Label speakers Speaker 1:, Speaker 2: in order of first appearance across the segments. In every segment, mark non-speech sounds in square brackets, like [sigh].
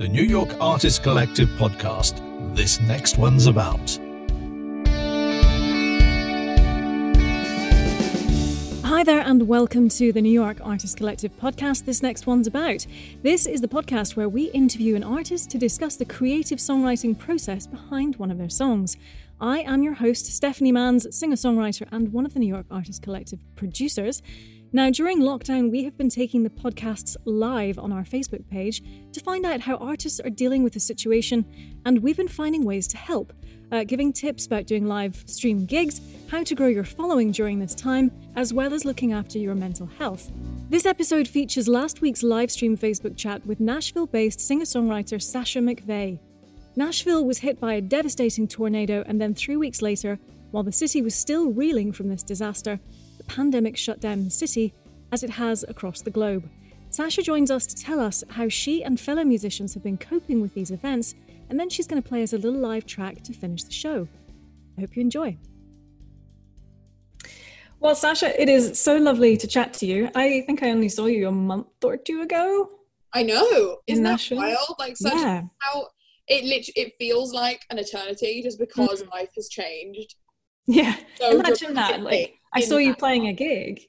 Speaker 1: the New York Artist Collective podcast. This next one's about.
Speaker 2: Hi there, and welcome to the New York Artist Collective podcast. This next one's about. This is the podcast where we interview an artist to discuss the creative songwriting process behind one of their songs. I am your host, Stephanie Manns, singer songwriter and one of the New York Artist Collective producers. Now, during lockdown, we have been taking the podcasts live on our Facebook page to find out how artists are dealing with the situation, and we've been finding ways to help, uh, giving tips about doing live stream gigs, how to grow your following during this time, as well as looking after your mental health. This episode features last week's live stream Facebook chat with Nashville based singer songwriter Sasha McVeigh. Nashville was hit by a devastating tornado, and then three weeks later, while the city was still reeling from this disaster, pandemic shut down the city, as it has across the globe. Sasha joins us to tell us how she and fellow musicians have been coping with these events, and then she's going to play us a little live track to finish the show. I hope you enjoy. Well, Sasha, it is so lovely to chat to you. I think I only saw you a month or two ago.
Speaker 3: I know. Isn't that wild? Like such
Speaker 2: Yeah.
Speaker 3: how it lit- it feels like an eternity just because
Speaker 2: Mm.
Speaker 3: life has changed.
Speaker 2: Yeah,
Speaker 3: So
Speaker 2: imagine that. Like, I saw you playing a gig,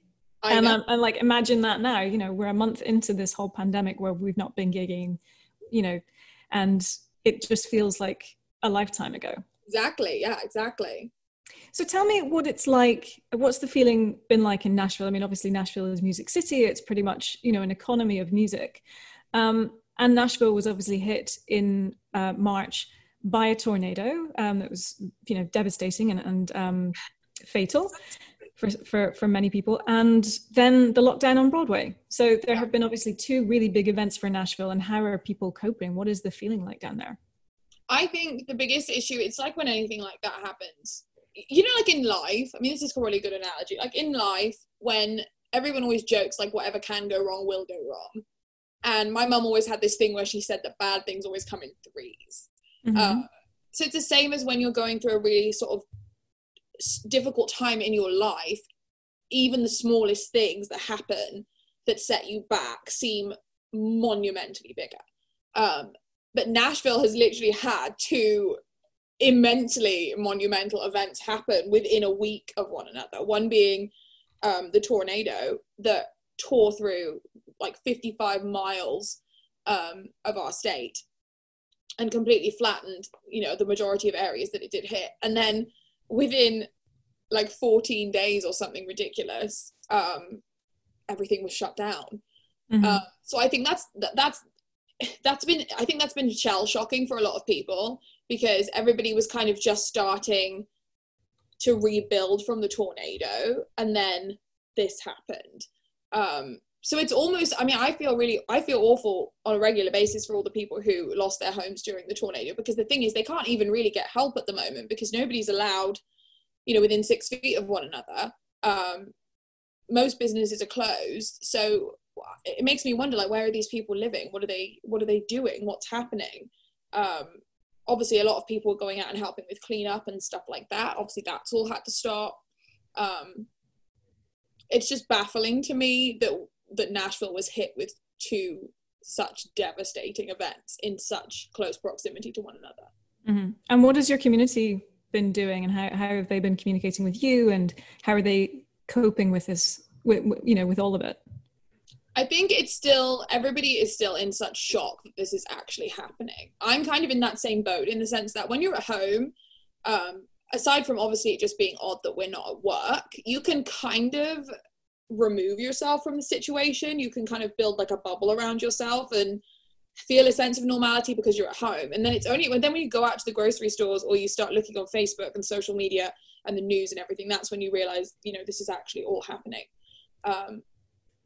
Speaker 3: I
Speaker 2: and. I'm, I'm like, imagine that now. You know, we're a month into this whole pandemic where we've not been gigging, you know, and it just feels like a lifetime ago.
Speaker 3: exactly. Yeah, exactly.
Speaker 2: So tell me what it's like. What's the feeling been like in Nashville? I mean, obviously Nashville is Music City. It's pretty much you know an economy of music, um, and Nashville was obviously hit in uh, March by a tornado um, that was you know devastating and, and um, fatal for, for for many people. And then the lockdown on Broadway. So there have been obviously two really big events for Nashville. And how are people coping? What is the feeling like down there?
Speaker 3: I think the biggest issue it's like when anything like that happens. You know, like in life. I mean, this is probably a good analogy. Like in life, when everyone always jokes like whatever can go wrong will go wrong. And my mum always had this thing where she said that bad things always come in threes.
Speaker 2: Mm-hmm.
Speaker 3: Uh, so it's the same as when you're going through a really sort of difficult time in your life. Even the smallest things that happen that set you back seem monumentally bigger. Um, but Nashville has literally had two immensely monumental events happen within a week of one another. One being um, the tornado that tore through like 55 miles um, of our state and completely flattened, you know, the majority of areas that it did hit. And then within like 14 days or something ridiculous, um, everything was shut down.
Speaker 2: Mhm.
Speaker 3: Uh, so I think that's that, that's [sighs] that's been I think that's been shell shocking for a lot of people because everybody was kind of just starting to rebuild from the tornado, and then this happened. Um, so it's almost I mean I feel really I feel awful on a regular basis for all the people who lost their homes during the tornado because the thing is they can't even really get help at the moment because nobody's allowed you know within six feet of one another. Um, most businesses are closed, so it makes me wonder like where are these people living? What are they what are they doing? What's happening? Um obviously a lot of people are going out and helping with cleanup and stuff like that. Obviously that's all had to stop. Um it's just baffling to me that that nashville was hit with two such devastating events in such close proximity to one another
Speaker 2: Mhm. And what has your community been doing, and how, how have they been communicating with you, and how are they coping with this, with- you know, with all of it?
Speaker 3: I think it's still everybody is still in such shock that this is actually happening. I'm kind of in that same boat in the sense that when you're at home, um, aside from obviously it just being odd that we're not at work, you can kind of remove yourself from the situation. You can kind of build like a bubble around yourself and feel a sense of normality because you're at home. And then it's only when then when you go out to the grocery stores or you start looking on Facebook and social media and the news and everything, that's when you realize, you know, this is actually all happening. Um,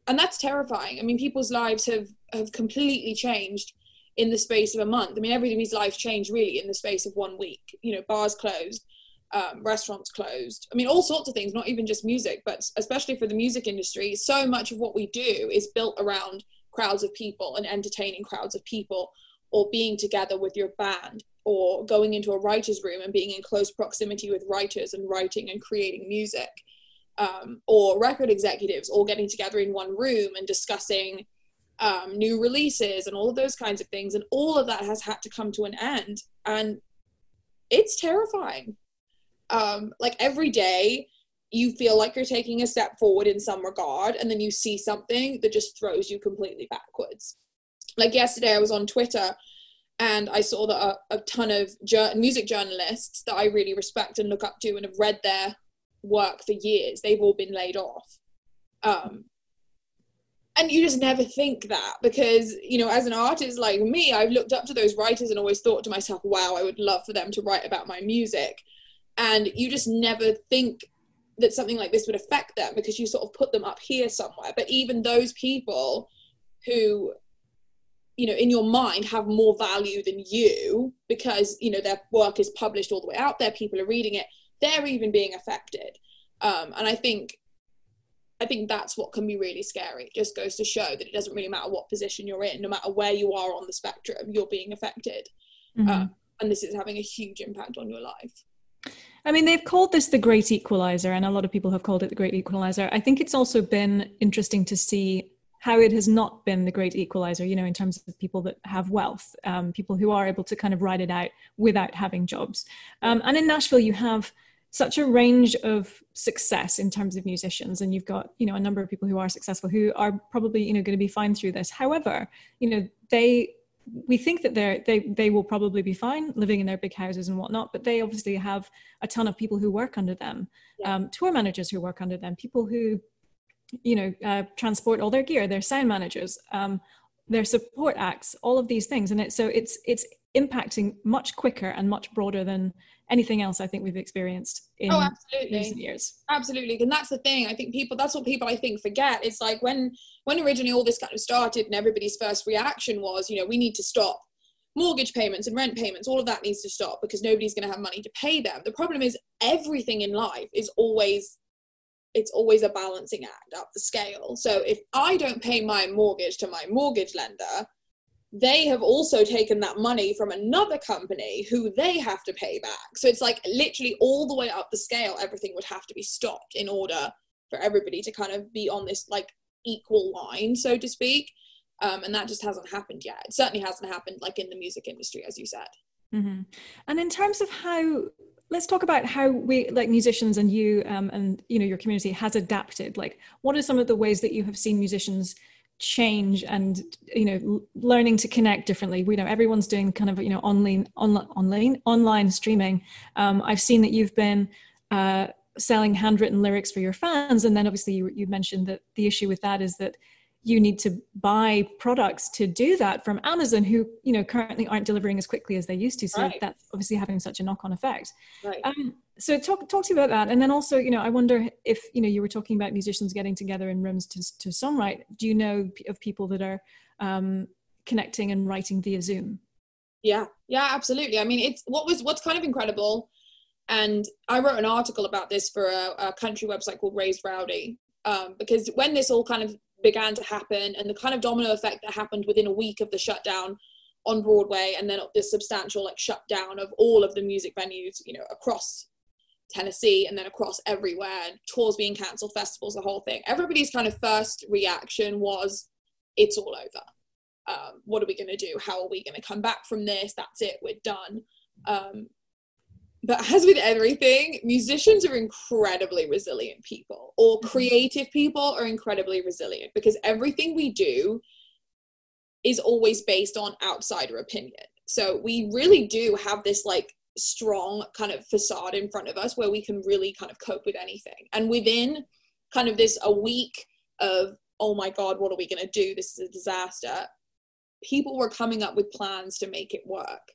Speaker 3: and that's terrifying. I mean, people's lives have have completely changed in the space of a month. I mean, everybody's life changed really in the space of one week. You know, bars closed, um, restaurants closed. I mean, all sorts of things, not even just music, but especially for the music industry, so much of what we do is built around crowds of people and entertaining crowds of people or being together with your band or going into a writer's room and being in close proximity with writers and writing and creating music um, or record executives all getting together in one room and discussing um, new releases and all of those kinds of things. And all of that has had to come to an end. And it's terrifying um, like every day you feel like you're taking a step forward in some regard and then you see something that just throws you completely backwards. Like yesterday i was on twitter and i saw that a, a ton of music journalists that i really respect and look up to and have read their work for years they've all been laid off. Um, and you just never think that because you know as an artist like me i've looked up to those writers and always thought to myself wow i would love for them to write about my music and you just never think that something like this would affect them because you sort of put them up here somewhere. But even those people who you know in your mind have more value than you because you know their work is published all the way out there people are reading it they're even being affected. Um, and i think i think that's what can be really scary. It just goes to show that it doesn't really matter what position you're in no matter where you are on the spectrum you're being affected. Mm-hmm. uh, and this is having a huge impact on your life
Speaker 2: I mean, they've called this the great equalizer, and a lot of people have called it the great equalizer. I think it's also been interesting to see how it has not been the great equalizer, you know, in terms of people that have wealth, um, people who are able to kind of ride it out without having jobs. Um, and in Nashville, you have such a range of success in terms of musicians and you've got you know a number of people who are successful who are probably you know going to be fine through this however you know they we think that they're they they will probably be fine living in their big houses and whatnot but they obviously have a ton of people who work under them yeah. um, tour managers who work under them people who you know uh, transport all their gear their sound managers um, their support acts all of these things and it, so it's it's impacting much quicker and much broader than anything else I think we've experienced in oh, absolutely. recent years.
Speaker 3: Absolutely. And that's the thing. I think people that's what people I think forget. It's like when when originally all this kind of started and everybody's first reaction was, you know, we need to stop mortgage payments and rent payments, all of that needs to stop because nobody's going to have money to pay them. The problem is everything in life is always it's always a balancing act up the scale. So if I don't pay my mortgage to my mortgage lender, they have also taken that money from another company who they have to pay back. So it's like literally all the way up the scale, everything would have to be stopped in order for everybody to kind of be on this like equal line, so to speak. Um, and that just hasn't happened yet. It certainly hasn't happened like in the music industry, as you said.
Speaker 2: Mm-hmm. And in terms of how, let's talk about how we, like musicians and you um, and you know your community has adapted. Like, what are some of the ways that you have seen musicians? change and you know learning to connect differently we know everyone's doing kind of you know online online online online streaming um, i've seen that you've been uh, selling handwritten lyrics for your fans and then obviously you, you mentioned that the issue with that is that you need to buy products to do that from Amazon, who you know currently aren't delivering as quickly as they used to. So right. that's obviously having such a knock-on effect. Right. Um, so talk talk to you about that, and then also you know I wonder if you know you were talking about musicians getting together in rooms to to songwrite. Do you know of people that are um, connecting and writing via Zoom?
Speaker 3: Yeah, yeah, absolutely. I mean, it's what was what's kind of incredible, and I wrote an article about this for a, a country website called Raised Rowdy, um, because when this all kind of began to happen and the kind of domino effect that happened within a week of the shutdown on Broadway and then this substantial like shutdown of all of the music venues, you know, across Tennessee and then across everywhere, and tours being cancelled, festivals, the whole thing. Everybody's kind of first reaction was, it's all over. Um, what are we going to do? How are we going to come back from this? That's it, we're done. Um, but as with everything, musicians are incredibly resilient people, or mm-hmm. creative people are incredibly resilient because everything we do is always based on outsider opinion. So we really do have this like strong kind of facade in front of us where we can really kind of cope with anything. And within kind of this a week of, oh my God, what are we going to do? This is a disaster. People were coming up with plans to make it work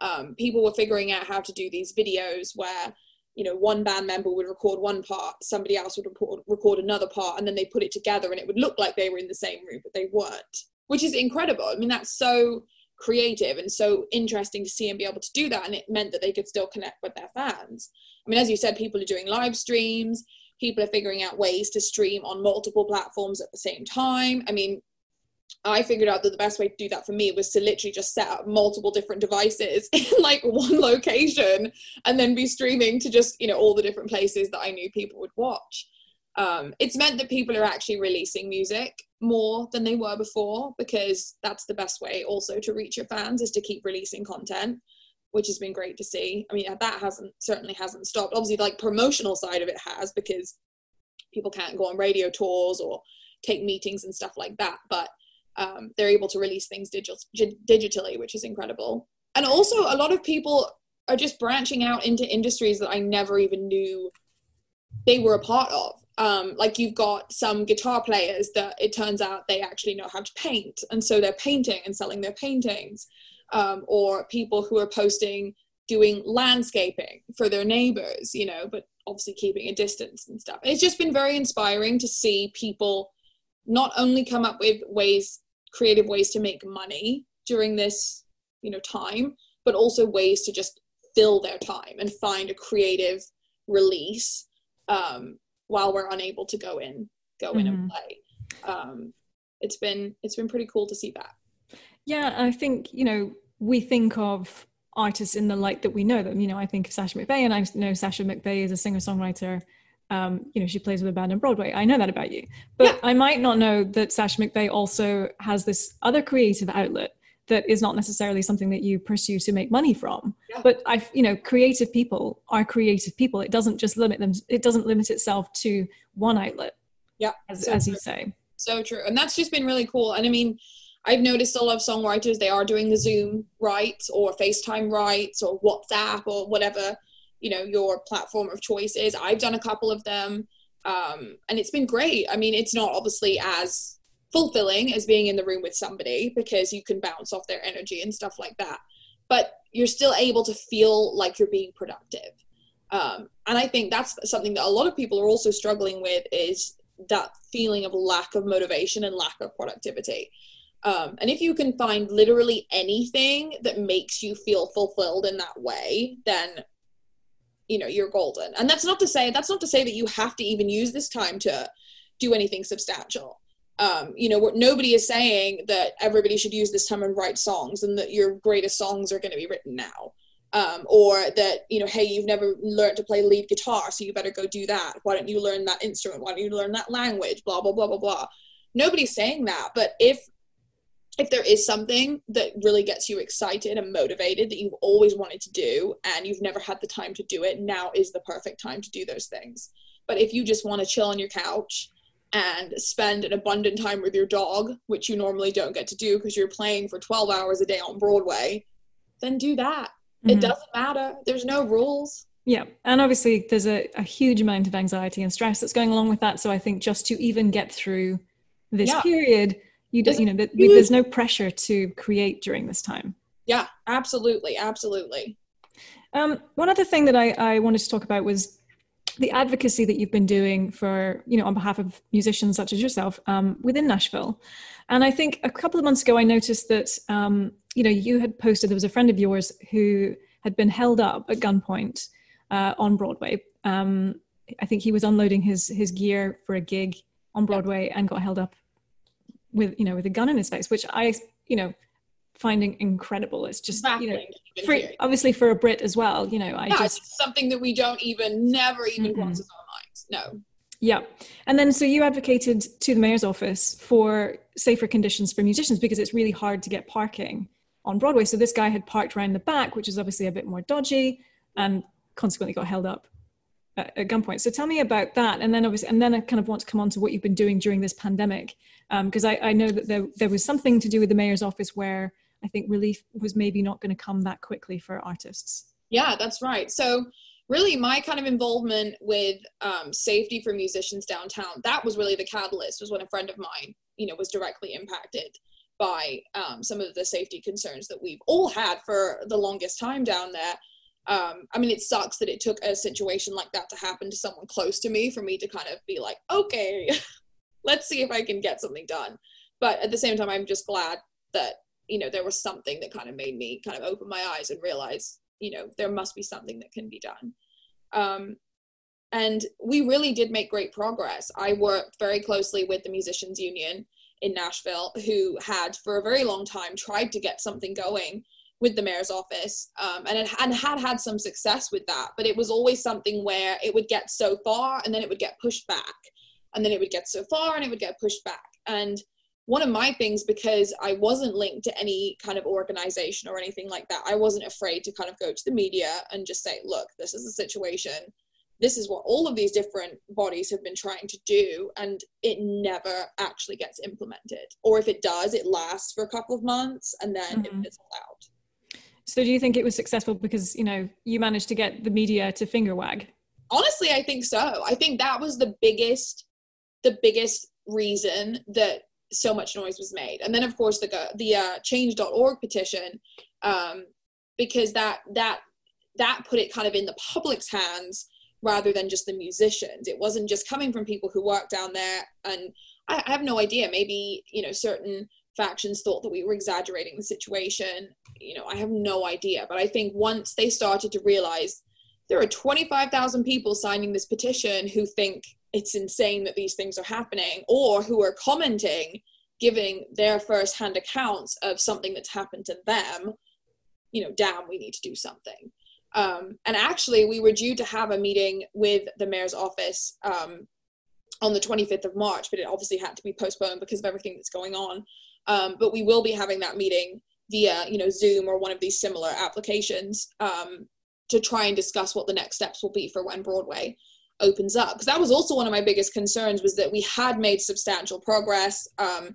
Speaker 3: um, people were figuring out how to do these videos where you know one band member would record one part somebody else would record, record another part and then they put it together and it would look like they were in the same room but they weren't which is incredible. I mean that's so creative and so interesting to see and be able to do that. And it meant that they could still connect with their fans. I mean as you said people are doing live streams. People are figuring out ways to stream on multiple platforms at the same time. I mean I figured out that the best way to do that for me was to literally just set up multiple different devices [laughs] in like one location and then be streaming to just, you know, all the different places that I knew people would watch. um, it's meant that people are actually releasing music more than they were before because that's the best way also to reach your fans is to keep releasing content which has been great to see i mean that hasn't certainly hasn't stopped obviously like promotional side of it has because people can't go on radio tours or take meetings and stuff like that but um, they're able to release things digital, digitally which is incredible. And also a lot of people are just branching out into industries that i never even knew they were a part of. Um, like you've got some guitar players that it turns out they actually know how to paint and so they're painting and selling their paintings. Um, or people who are posting doing landscaping for their neighbors you know but obviously keeping a distance and stuff. It's just been very inspiring to see people not only come up with ways creative ways to make money during this you know time but also ways to just fill their time and find a creative release um, while we're unable to go in go in mm-hmm. and play. Um, it's been it's been pretty cool to see that.
Speaker 2: Yeah i think you know we think of artists in the light that we know them. You know i think of sasha mcveigh and i know sasha mcveigh is a singer songwriter um, you know she plays with a band on broadway. I know that about you. But yeah. i might not know that sasha mcveigh also has this other creative outlet that is not necessarily something that you pursue to make money from. Yeah. but i you know creative people are creative people. It doesn't just limit them it doesn't limit itself to one outlet
Speaker 3: yeah.
Speaker 2: as, so as you say.
Speaker 3: So true. And that's just been really cool. And i mean i've noticed a lot of songwriters they are doing the zoom writes or facetime writes or whatsapp or whatever you know your platform of choice is i've done a couple of them um, and it's been great i mean it's not obviously as fulfilling as being in the room with somebody because you can bounce off their energy and stuff like that. But you're still able to feel like you're being productive. Um, and I think that's something that a lot of people are also struggling with is that feeling of lack of motivation and lack of productivity. Um, and if you can find literally anything that makes you feel fulfilled in that way, then you know you're golden. And that's not to say that's not to say that you have to even use this time to do anything substantial um, you know, what nobody is saying that everybody should use this time and write songs and that your greatest songs are going to be written now. Um, or that, you know, hey, you've never learned to play lead guitar, so you better go do that. Why don't you learn that instrument? Why don't you learn that language? Blah, blah, blah, blah, blah. Nobody's saying that. But if if there is something that really gets you excited and motivated that you've always wanted to do and you've never had the time to do it, now is the perfect time to do those things. But if you just want to chill on your couch and spend an abundant time with your dog, which you normally don't get to do because you're playing for 12 hours a day on Broadway, then do that. Mm-hmm. It doesn't matter. There's no rules.
Speaker 2: Yeah. And obviously, there's a, a, huge amount of anxiety and stress that's going along with that. So I think just to even get through this yeah. period, you, do, you know, there's no pressure to create during this time.
Speaker 3: Yeah, absolutely. Absolutely.
Speaker 2: Um, one other thing that I, I wanted to talk about was the advocacy that you've been doing for you know on behalf of musicians such as yourself um, within Nashville, and I think a couple of months ago I noticed that um, you know you had posted there was a friend of yours who had been held up at gunpoint uh, on Broadway. Um, I think he was unloading his his gear for a gig on Broadway and got held up with you know with a gun in his face, which I you know finding incredible. It's just you know, for, obviously for a Brit as well. You know, I
Speaker 3: yeah,
Speaker 2: just
Speaker 3: something that we don't even never even mm-hmm. crosses our minds. No.
Speaker 2: Yeah, and then so you advocated to the mayor's office for safer conditions for musicians because it's really hard to get parking on Broadway. So this guy had parked around the back, which is obviously a bit more dodgy, and consequently got held up at, at gunpoint. So tell me about that, and then obviously, and then I kind of want to come on to what you've been doing during this pandemic, because um, I, I know that there there was something to do with the mayor's office where I think relief was maybe not going to come that quickly for artists.
Speaker 3: Yeah, that's right. So really my kind of involvement with um, safety for musicians downtown that was really the catalyst was when a friend of mine you know was directly impacted by um, some of the safety concerns that we've all had for the longest time down there um, i mean it sucks that it took a situation like that to happen to someone close to me for me to kind of be like okay [laughs] let's see if i can get something done. But at the same time i'm just glad that you know there was something that kind of made me kind of open my eyes and realize you know there must be something that can be done. Um, and we really did make great progress. I worked very closely with the musicians union in nashville who had for a very long time tried to get something going with the mayor's office um, and, it, and had had some success with that but it was always something where it would get so far and then it would get pushed back and then it would get so far and it would get pushed back. And one of my things because i wasn't linked to any kind of organization or anything like that i wasn't afraid to kind of go to the media and just say look this is the situation. This is what all of these different bodies have been trying to do and it never actually gets implemented. Or if it does it lasts for a couple of months and then mm-hmm. it fizzles out
Speaker 2: so do you think it was successful because you know you managed to get the media to finger wag
Speaker 3: honestly i think so i think that was the biggest the biggest reason that so much noise was made and then of course the the uh, change.org petition um, because that that that put it kind of in the public's hands rather than just the musicians. It wasn't just coming from people who work down there. And I, I have no idea. Maybe, you know, certain factions thought that we were exaggerating the situation. You know, I have no idea. But I think once they started to realize there are 25,000 people signing this petition who think it's insane that these things are happening or who are commenting, giving their firsthand accounts of something that's happened to them, you know, damn, we need to do something. Um, and actually, we were due to have a meeting with the mayor's office um, on the 25th of March, but it obviously had to be postponed because of everything that's going on. Um, but we will be having that meeting via, you know, Zoom or one of these similar applications um, to try and discuss what the next steps will be for when Broadway opens up. Because that was also one of my biggest concerns was that we had made substantial progress. Um,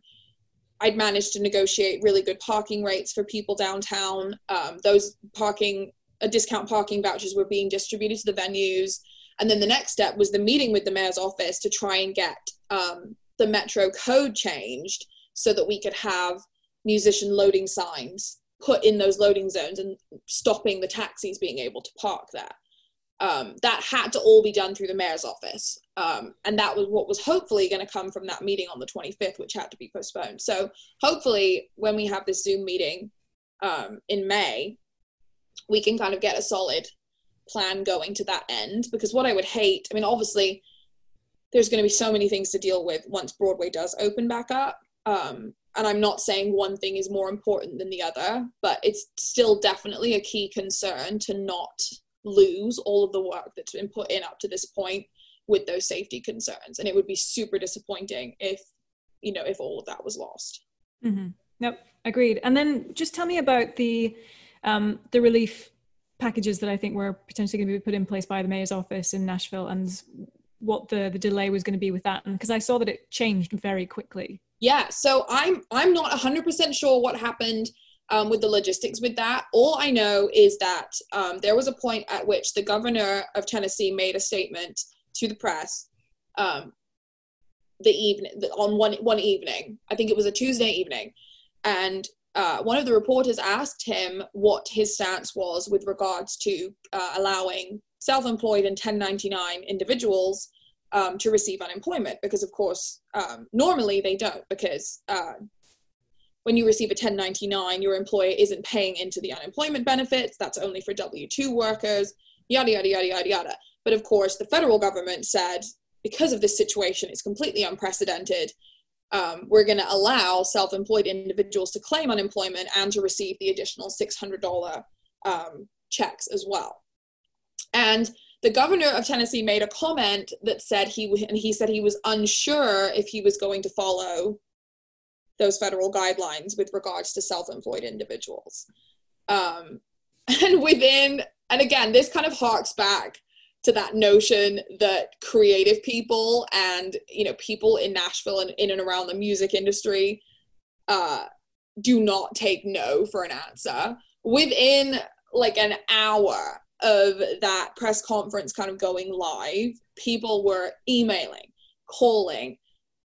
Speaker 3: I'd managed to negotiate really good parking rates for people downtown. Um, those parking a discount parking vouchers were being distributed to the venues. And then the next step was the meeting with the mayor's office to try and get um, the metro code changed so that we could have musician loading signs put in those loading zones and stopping the taxis being able to park there. Um, that had to all be done through the mayor's office. Um, and that was what was hopefully going to come from that meeting on the 25th, which had to be postponed. So hopefully, when we have this Zoom meeting um, in May, we can kind of get a solid plan going to that end because what i would hate i mean obviously there's going to be so many things to deal with once broadway does open back up um, and i'm not saying one thing is more important than the other but it's still definitely a key concern to not lose all of the work that's been put in up to this point with those safety concerns and it would be super disappointing if you know if all of that was lost
Speaker 2: mm-hmm. Nope, agreed and then just tell me about the um, the relief packages that I think were potentially going to be put in place by the mayor's office in Nashville and what the, the delay was going to be with that. And because I saw that it changed very quickly.
Speaker 3: Yeah. So I'm, I'm not 100% sure what happened um, with the logistics with that. All I know is that um, there was a point at which the governor of Tennessee made a statement to the press um, the evening on one one evening. I think it was a Tuesday evening, and uh, one of the reporters asked him what his stance was with regards to uh, allowing self-employed and 1099 individuals um, to receive unemployment because of course um, normally they don't because uh, when you receive a 1099 your employer isn't paying into the unemployment benefits that's only for w2 workers yada yada yada yada yada but of course the federal government said because of this situation it's completely unprecedented um, we're going to allow self-employed individuals to claim unemployment and to receive the additional $600 um, checks as well. And the governor of Tennessee made a comment that said he and he said he was unsure if he was going to follow those federal guidelines with regards to self-employed individuals. Um, [laughs] and within, and again, this kind of harks back to that notion that creative people and you know people in Nashville and in and around the music industry uh, do not take no for an answer. Within like an hour of that press conference kind of going live, people were emailing, calling,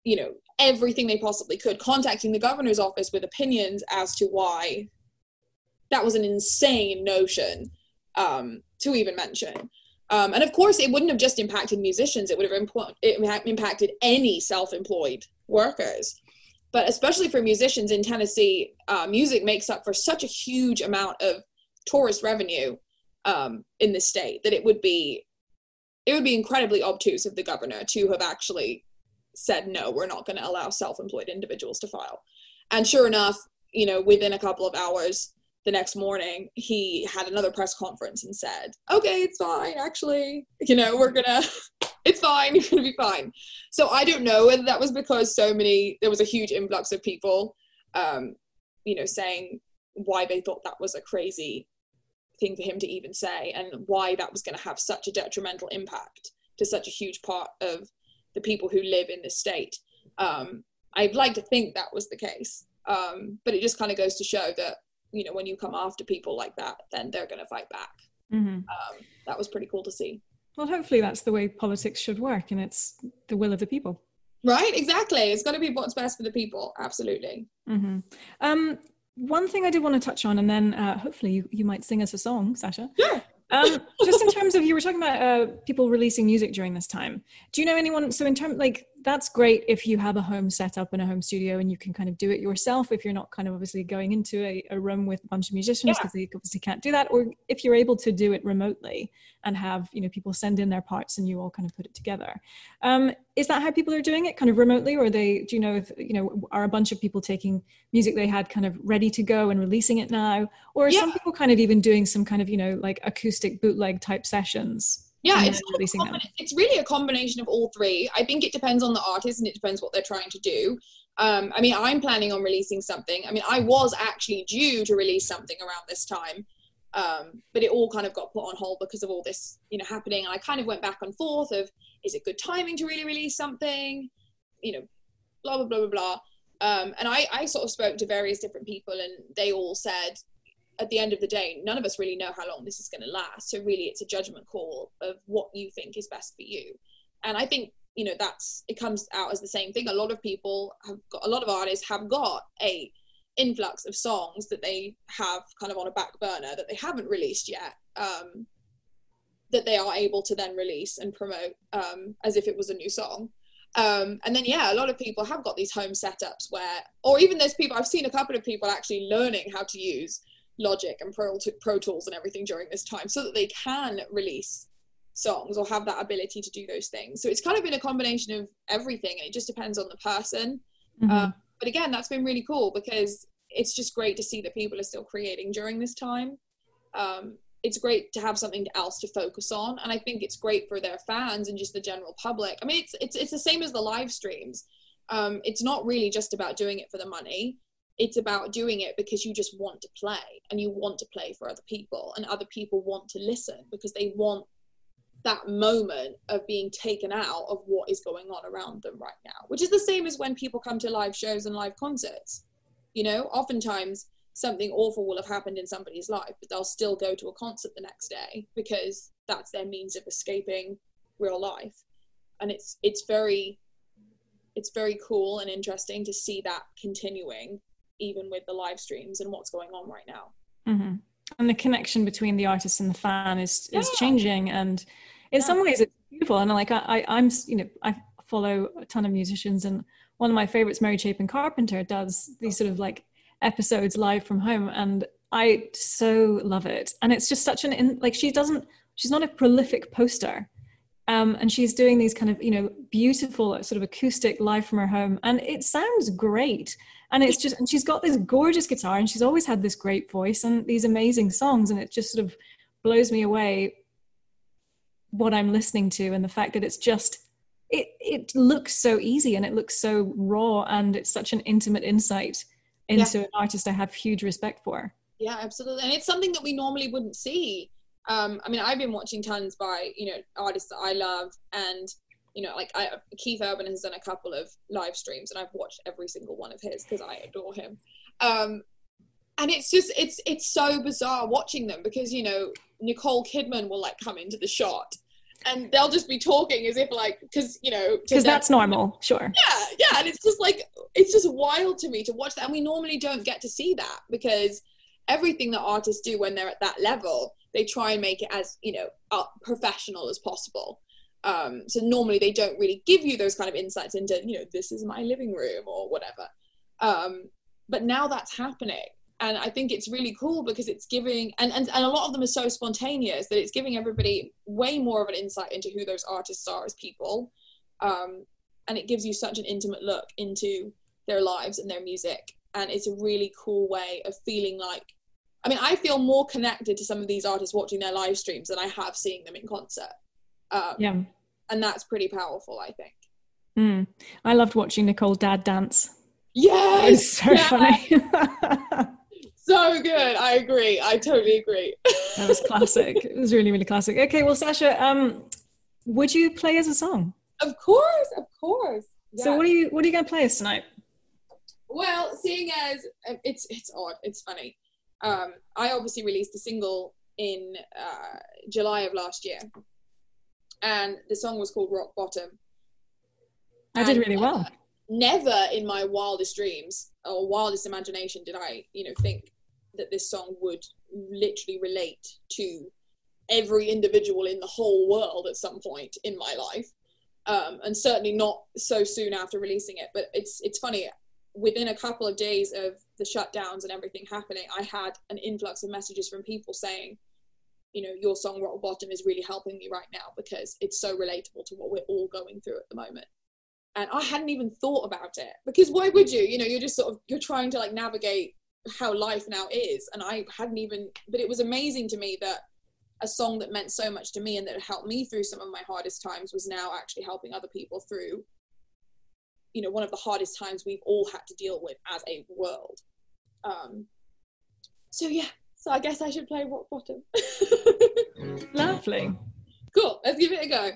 Speaker 3: you know, everything they possibly could, contacting the governor's office with opinions as to why that was an insane notion um, to even mention. Um, and of course, it wouldn't have just impacted musicians, it would have impo- it impacted any self employed workers. But especially for musicians in Tennessee, uh, music makes up for such a huge amount of tourist revenue um, in the state that it would be it would be incredibly obtuse of the governor to have actually said no we're not going to allow self-employed individuals to file and sure enough you know within a couple of hours the next morning he had another press conference and said okay it's fine actually you know we're gonna [laughs] it's fine. You're gonna be fine. So I don't know whether that was because so many there was a huge influx of people, um, you know, saying why they thought that was a crazy thing for him to even say, and why that was going to have such a detrimental impact to such a huge part of the people who live in this state. Um, I'd like to think that was the case, um, but it just kind of goes to show that you know when you come after people like that, then they're going to fight back. Mm-hmm. Um, that was pretty cool to see.
Speaker 2: Well, hopefully that's the way politics should work, and it's the will of the people.
Speaker 3: Right, exactly. It's got to be what's best for the people. Absolutely.
Speaker 2: Mm-hmm. One thing I did want to touch on, and then uh, hopefully you, you might sing us a song, Sasha.
Speaker 3: Yeah.
Speaker 2: um, just in terms of you were talking about uh, people releasing music during this time. Do you know anyone? So in terms like that's great if you have a home set up in a home studio and you can kind of do it yourself if you're not kind of obviously going into a, a room with a bunch of musicians because yeah. they obviously can't do that or if you're able to do it remotely and have you know people send in their parts and you all kind of put it together um, is that how people are doing it kind of remotely or they do you know if you know are a bunch of people taking music they had kind of ready to go and releasing it now or are yeah. some people kind of even doing some kind of you know like acoustic bootleg type sessions
Speaker 3: yeah it's, it's really a combination of all three. I think it depends on the artist and it depends what they're trying to do. Um, i mean i'm planning on releasing something. I mean i was actually due to release something around this time um, but it all kind of got put on hold because of all this you know happening. And i kind of went back and forth of is it good timing to really release something? You know blah blah blah blah blah. Um, and I, I sort of spoke to various different people and they all said at the end of the day, none of us really know how long this is going to last. So really, it's a judgment call of what you think is best for you. And I think you know that's it comes out as the same thing. A lot of people have got a lot of artists have got a influx of songs that they have kind of on a back burner that they haven't released yet. Um, that they are able to then release and promote um, as if it was a new song. Um, and then yeah, a lot of people have got these home setups where, or even there's people I've seen a couple of people actually learning how to use Logic and Pro, Pro Tools and everything during this time so that they can release songs or have that ability to do those things. So it's kind of been a combination of everything and it just depends on the person. Mm-hmm. Uh, but again, that's been really cool because it's just great to see that people are still creating during this time. Um, it's great to have something else to focus on, and I think it's great for their fans and just the general public. I mean, it's it's it's the same as the live streams. Um, it's not really just about doing it for the money it's about doing it because you just want to play and you want to play for other people and other people want to listen because they want that moment of being taken out of what is going on around them right now which is the same as when people come to live shows and live concerts. You know oftentimes something awful will have happened in somebody's life but they'll still go to a concert the next day because that's their means of escaping real life. And it's it's very it's very cool and interesting to see that continuing even with the live streams and what's going on right now.
Speaker 2: Mm-hmm. And the connection between the artist and the fan is is yeah. changing, and in yeah. some ways it's beautiful. And like I, I, I'm, you know, I follow a ton of musicians, and one of my favorites, Mary Chapin Carpenter, does these sort of like episodes live from home, and I so love it. And it's just such an in, like she doesn't, she's not a prolific poster, um, and she's doing these kind of you know beautiful sort of acoustic live from her home and it sounds great. And it's just and she's got this gorgeous guitar and she's always had this great voice and these amazing songs and it just sort of blows me away what i'm listening to and the fact that it's just it it looks so easy and it looks so raw and it's such an intimate insight into yeah. an artist i have huge respect for.
Speaker 3: Yeah absolutely. And it's something that we normally wouldn't see. Um, I mean, I've been watching tons by you know artists that I love, and you know, like I, Keith Urban has done a couple of live streams, and I've watched every single one of his because I adore him. Um, and it's just it's it's so bizarre watching them because you know Nicole Kidman will like come into the shot and they'll just be talking as if like because you know
Speaker 2: because that's normal sure
Speaker 3: yeah yeah and it's just like it's just wild to me to watch that and we normally don't get to see that because everything that artists do when they're at that level they try and make it as you know uh, professional as possible um, so normally they don't really give you those kind of insights into you know this is my living room or whatever. Um, but now that's happening. And i think it's really cool because it's giving and, and and a lot of them are so spontaneous that it's giving everybody way more of an insight into who those artists are as people. Um, and it gives you such an intimate look into their lives and their music. And it's a really cool way of feeling like I mean, I feel more connected to some of these artists watching their live streams than I have seeing them in concert. Um,
Speaker 2: yeah.
Speaker 4: and that's pretty powerful i think.
Speaker 2: Mm. i loved watching nicole dad dance.
Speaker 4: Yes!
Speaker 2: so
Speaker 4: yes.
Speaker 2: funny. [laughs] [laughs]
Speaker 4: So good. I agree. I totally agree.
Speaker 2: That was classic. It was really really classic. Okay well sasha um would you play us a song?
Speaker 4: Of course of course.
Speaker 2: So what are you what are you going to play us tonight?
Speaker 4: Well seeing as um, it's it's odd. It's funny. Um i obviously released a single in uh, July of last year, and the song was called Rock Bottom.
Speaker 2: I did really well. Uh,
Speaker 4: never in my wildest dreams or wildest imagination did I, you know, think that this song would literally relate to every individual in the whole world at some point in my life. Um, and certainly not so soon after releasing it. But it's it's funny. Within a couple of days of the shutdowns and everything happening, I had an influx of messages from people saying, you know, your song Rock Bottom is really helping me right now because it's so relatable to what we're all going through at the moment. And I hadn't even thought about it because why would you? You know, you're just sort of you're trying to like navigate how life now is. And I hadn't even but it was amazing to me that a song that meant so much to me and that helped me through some of my hardest times was now actually helping other people through you know one of the hardest times we've all had to deal with as a world um so yeah so I guess I should play rock bottom. [laughs] Mm.
Speaker 2: Lovely. Mm.
Speaker 4: Cool. Let's give it a go.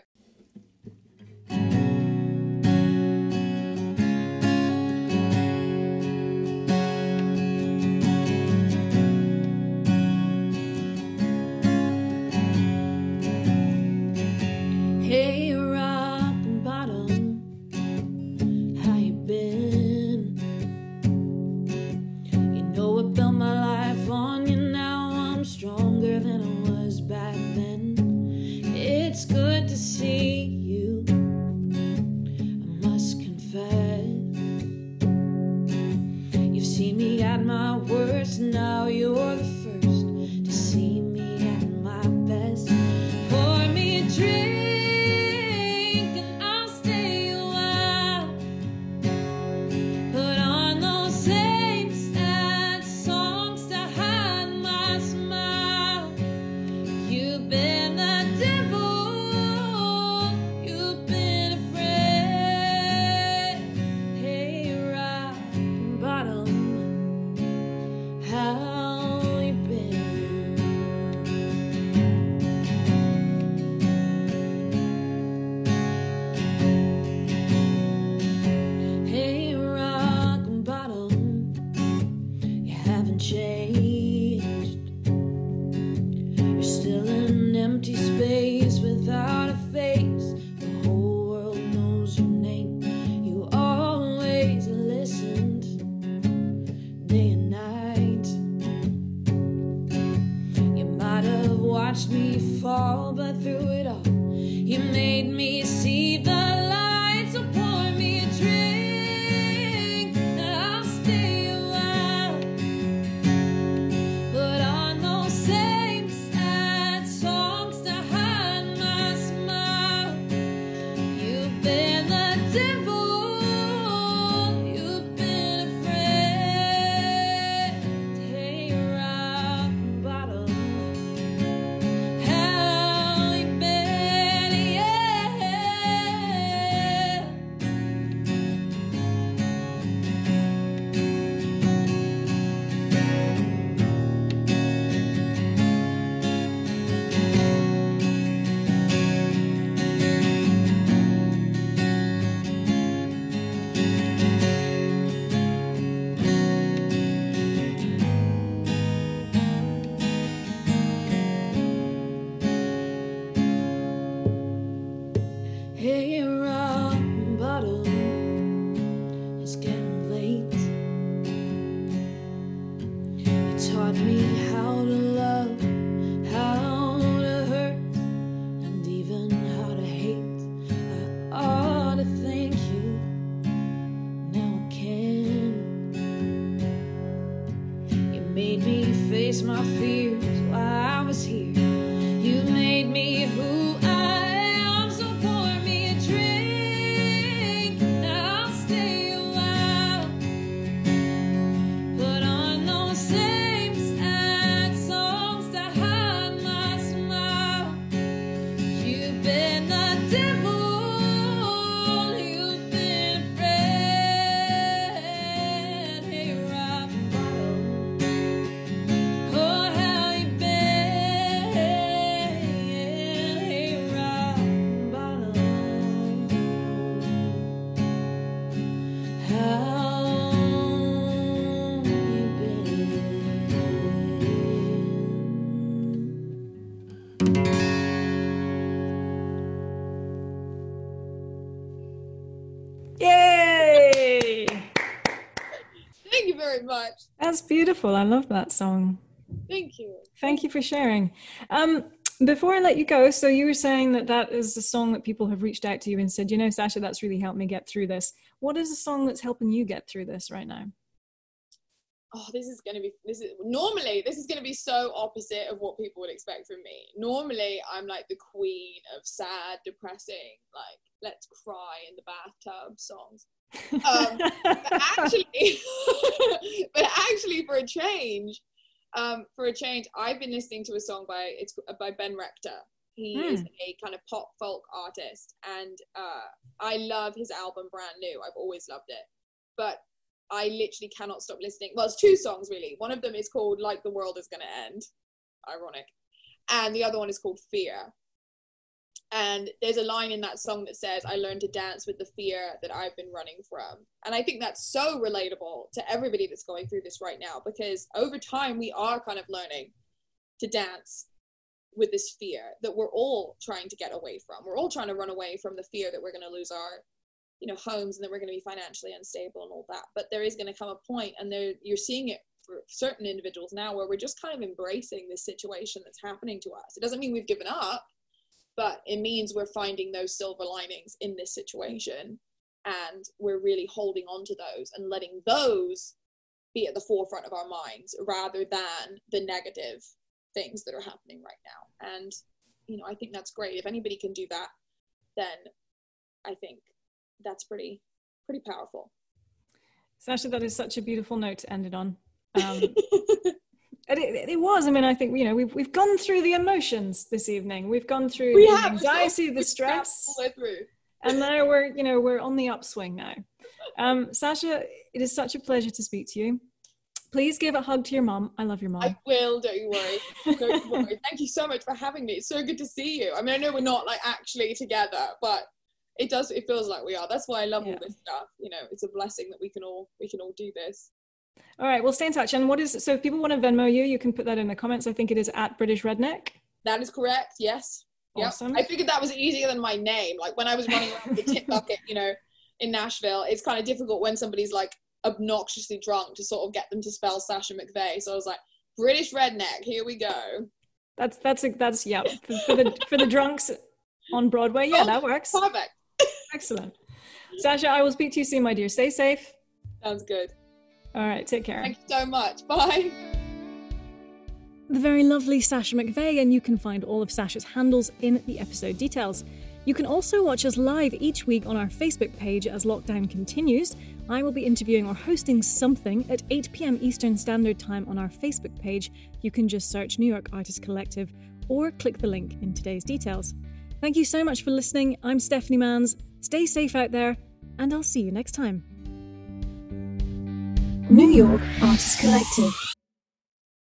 Speaker 2: Beautiful. I love that song.
Speaker 3: Thank you.
Speaker 2: Thank you for sharing. Um, before I let you go, so you were saying that that is a song that people have reached out to you and said, you know, Sasha, that's really helped me get through this. What is a song that's helping you get through this right now?
Speaker 3: Oh, this is going to be, this is normally, this is going to be so opposite of what people would expect from me. Normally, I'm like the queen of sad, depressing, like, let's cry in the bathtub songs. Um, but actually, [laughs] but actually, for a change, um, for a change, I've been listening to a song by it's by Ben Rector. He mm. is a kind of pop folk artist, and uh, I love his album Brand New. I've always loved it, but I literally cannot stop listening. Well, it's two songs really. One of them is called "Like the World Is Gonna End," ironic, and the other one is called "Fear." And there's a line in that song that says, I learned to dance with the fear that I've been running from. And I think that's so relatable to everybody that's going through this right now because over time we are kind of learning to dance with this fear that we're all trying to get away from. We're all trying to run away from the fear that we're going to lose our you know homes and that we're going to be financially unstable and all that but there is going to come a point and there you're seeing it for certain individuals now where we're just kind of embracing this situation that's happening to us it doesn't mean we've given up but it means we're finding those silver linings in this situation. And we're really holding on to those and letting those be at the forefront of our minds rather than the negative things that are happening right now. And you know i think that's great. If anybody can do that then i think that's pretty pretty powerful.
Speaker 2: Sasha that is such a beautiful note to end it on. [laughs] Um, It, it, was. I mean, I think you know we've we've gone through the emotions this evening. We've gone through
Speaker 3: we
Speaker 2: the anxiety, the stress,
Speaker 3: all the way through.
Speaker 2: and now we're you know we're on the upswing now. Um, Sasha, it is such a pleasure to speak to you. Please give a hug to your mom. I love your mom.
Speaker 3: I will. Don't you worry. Don't worry. [laughs] Thank you so much for having me. It's so good to see you. I mean, I know we're not like actually together, but it does. It feels like we are. That's why I love yeah. all this stuff. You know, it's a blessing that we can all we can all do this.
Speaker 2: All right, we'll stay in touch. And what is so if people want to Venmo you, you can put that in the comments. I think it is at British Redneck.
Speaker 3: That is correct. Yes. Awesome. Yep. I figured that was easier than my name. Like when I was running around the tip bucket, you know, in Nashville, it's kind of difficult when somebody's like obnoxiously drunk to sort of get them to spell Sasha McVeigh. So I was like, British Redneck, here we go.
Speaker 2: That's that's a, that's yeah for, for the for the drunks on Broadway. Yeah, oh, that works.
Speaker 3: Perfect. [laughs]
Speaker 2: Excellent. Sasha, I will speak to you soon, my dear. Stay safe.
Speaker 3: Sounds good.
Speaker 2: All right, take care.
Speaker 3: Thank you so much. Bye.
Speaker 2: The very lovely Sasha McVeigh, and you can find all of Sasha's handles in the episode details. You can also watch us live each week on our Facebook page as lockdown continues. I will be interviewing or hosting something at 8 pm Eastern Standard Time on our Facebook page. You can just search New York Artist Collective or click the link in today's details. Thank you so much for listening. I'm Stephanie Manns. Stay safe out there, and I'll see you next time.
Speaker 5: New York Artist Collective.